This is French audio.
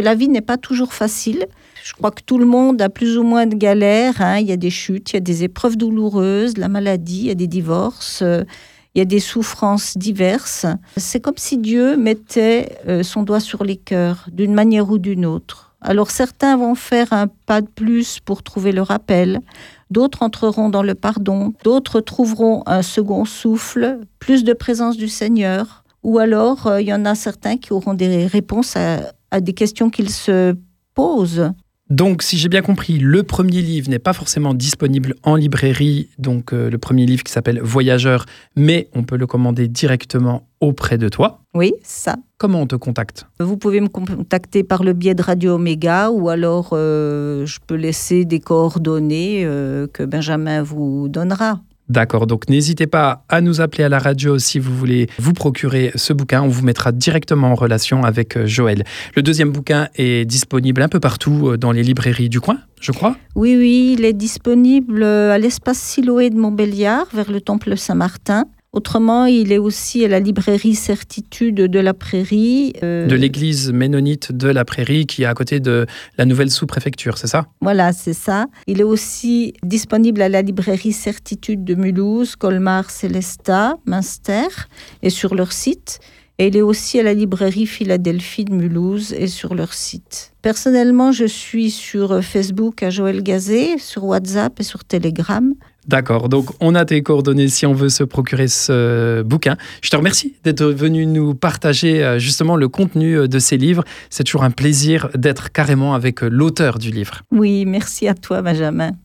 La vie n'est pas toujours facile. Je crois que tout le monde a plus ou moins de galères. hein. Il y a des chutes, il y a des épreuves douloureuses, la maladie, il y a des divorces, euh, il y a des souffrances diverses. C'est comme si Dieu mettait euh, son doigt sur les cœurs, d'une manière ou d'une autre. Alors certains vont faire un pas de plus pour trouver le rappel, d'autres entreront dans le pardon, d'autres trouveront un second souffle, plus de présence du Seigneur, ou alors euh, il y en a certains qui auront des réponses à, à des questions qu'ils se posent. Donc, si j'ai bien compris, le premier livre n'est pas forcément disponible en librairie, donc euh, le premier livre qui s'appelle Voyageur, mais on peut le commander directement auprès de toi. Oui, ça. Comment on te contacte? Vous pouvez me contacter par le biais de Radio Omega ou alors euh, je peux laisser des coordonnées euh, que Benjamin vous donnera. D'accord, donc n'hésitez pas à nous appeler à la radio si vous voulez vous procurer ce bouquin. On vous mettra directement en relation avec euh, Joël. Le deuxième bouquin est disponible un peu partout euh, dans les librairies du coin, je crois. Oui, oui, il est disponible euh, à l'espace Siloé de Montbéliard, vers le temple Saint-Martin. Autrement, il est aussi à la librairie Certitude de la Prairie. euh, De l'église ménonite de la Prairie qui est à côté de la nouvelle sous-préfecture, c'est ça? Voilà, c'est ça. Il est aussi disponible à la librairie Certitude de Mulhouse, Colmar, Célestat, Münster et sur leur site. Il est aussi à la librairie Philadelphie de Mulhouse et sur leur site. Personnellement, je suis sur Facebook à Joël Gazet, sur WhatsApp et sur Telegram. D'accord, donc on a tes coordonnées si on veut se procurer ce bouquin. Je te remercie d'être venu nous partager euh, justement le contenu euh, de ces livres. C'est toujours un plaisir d'être carrément avec euh, l'auteur du livre. Oui, merci à toi, Benjamin.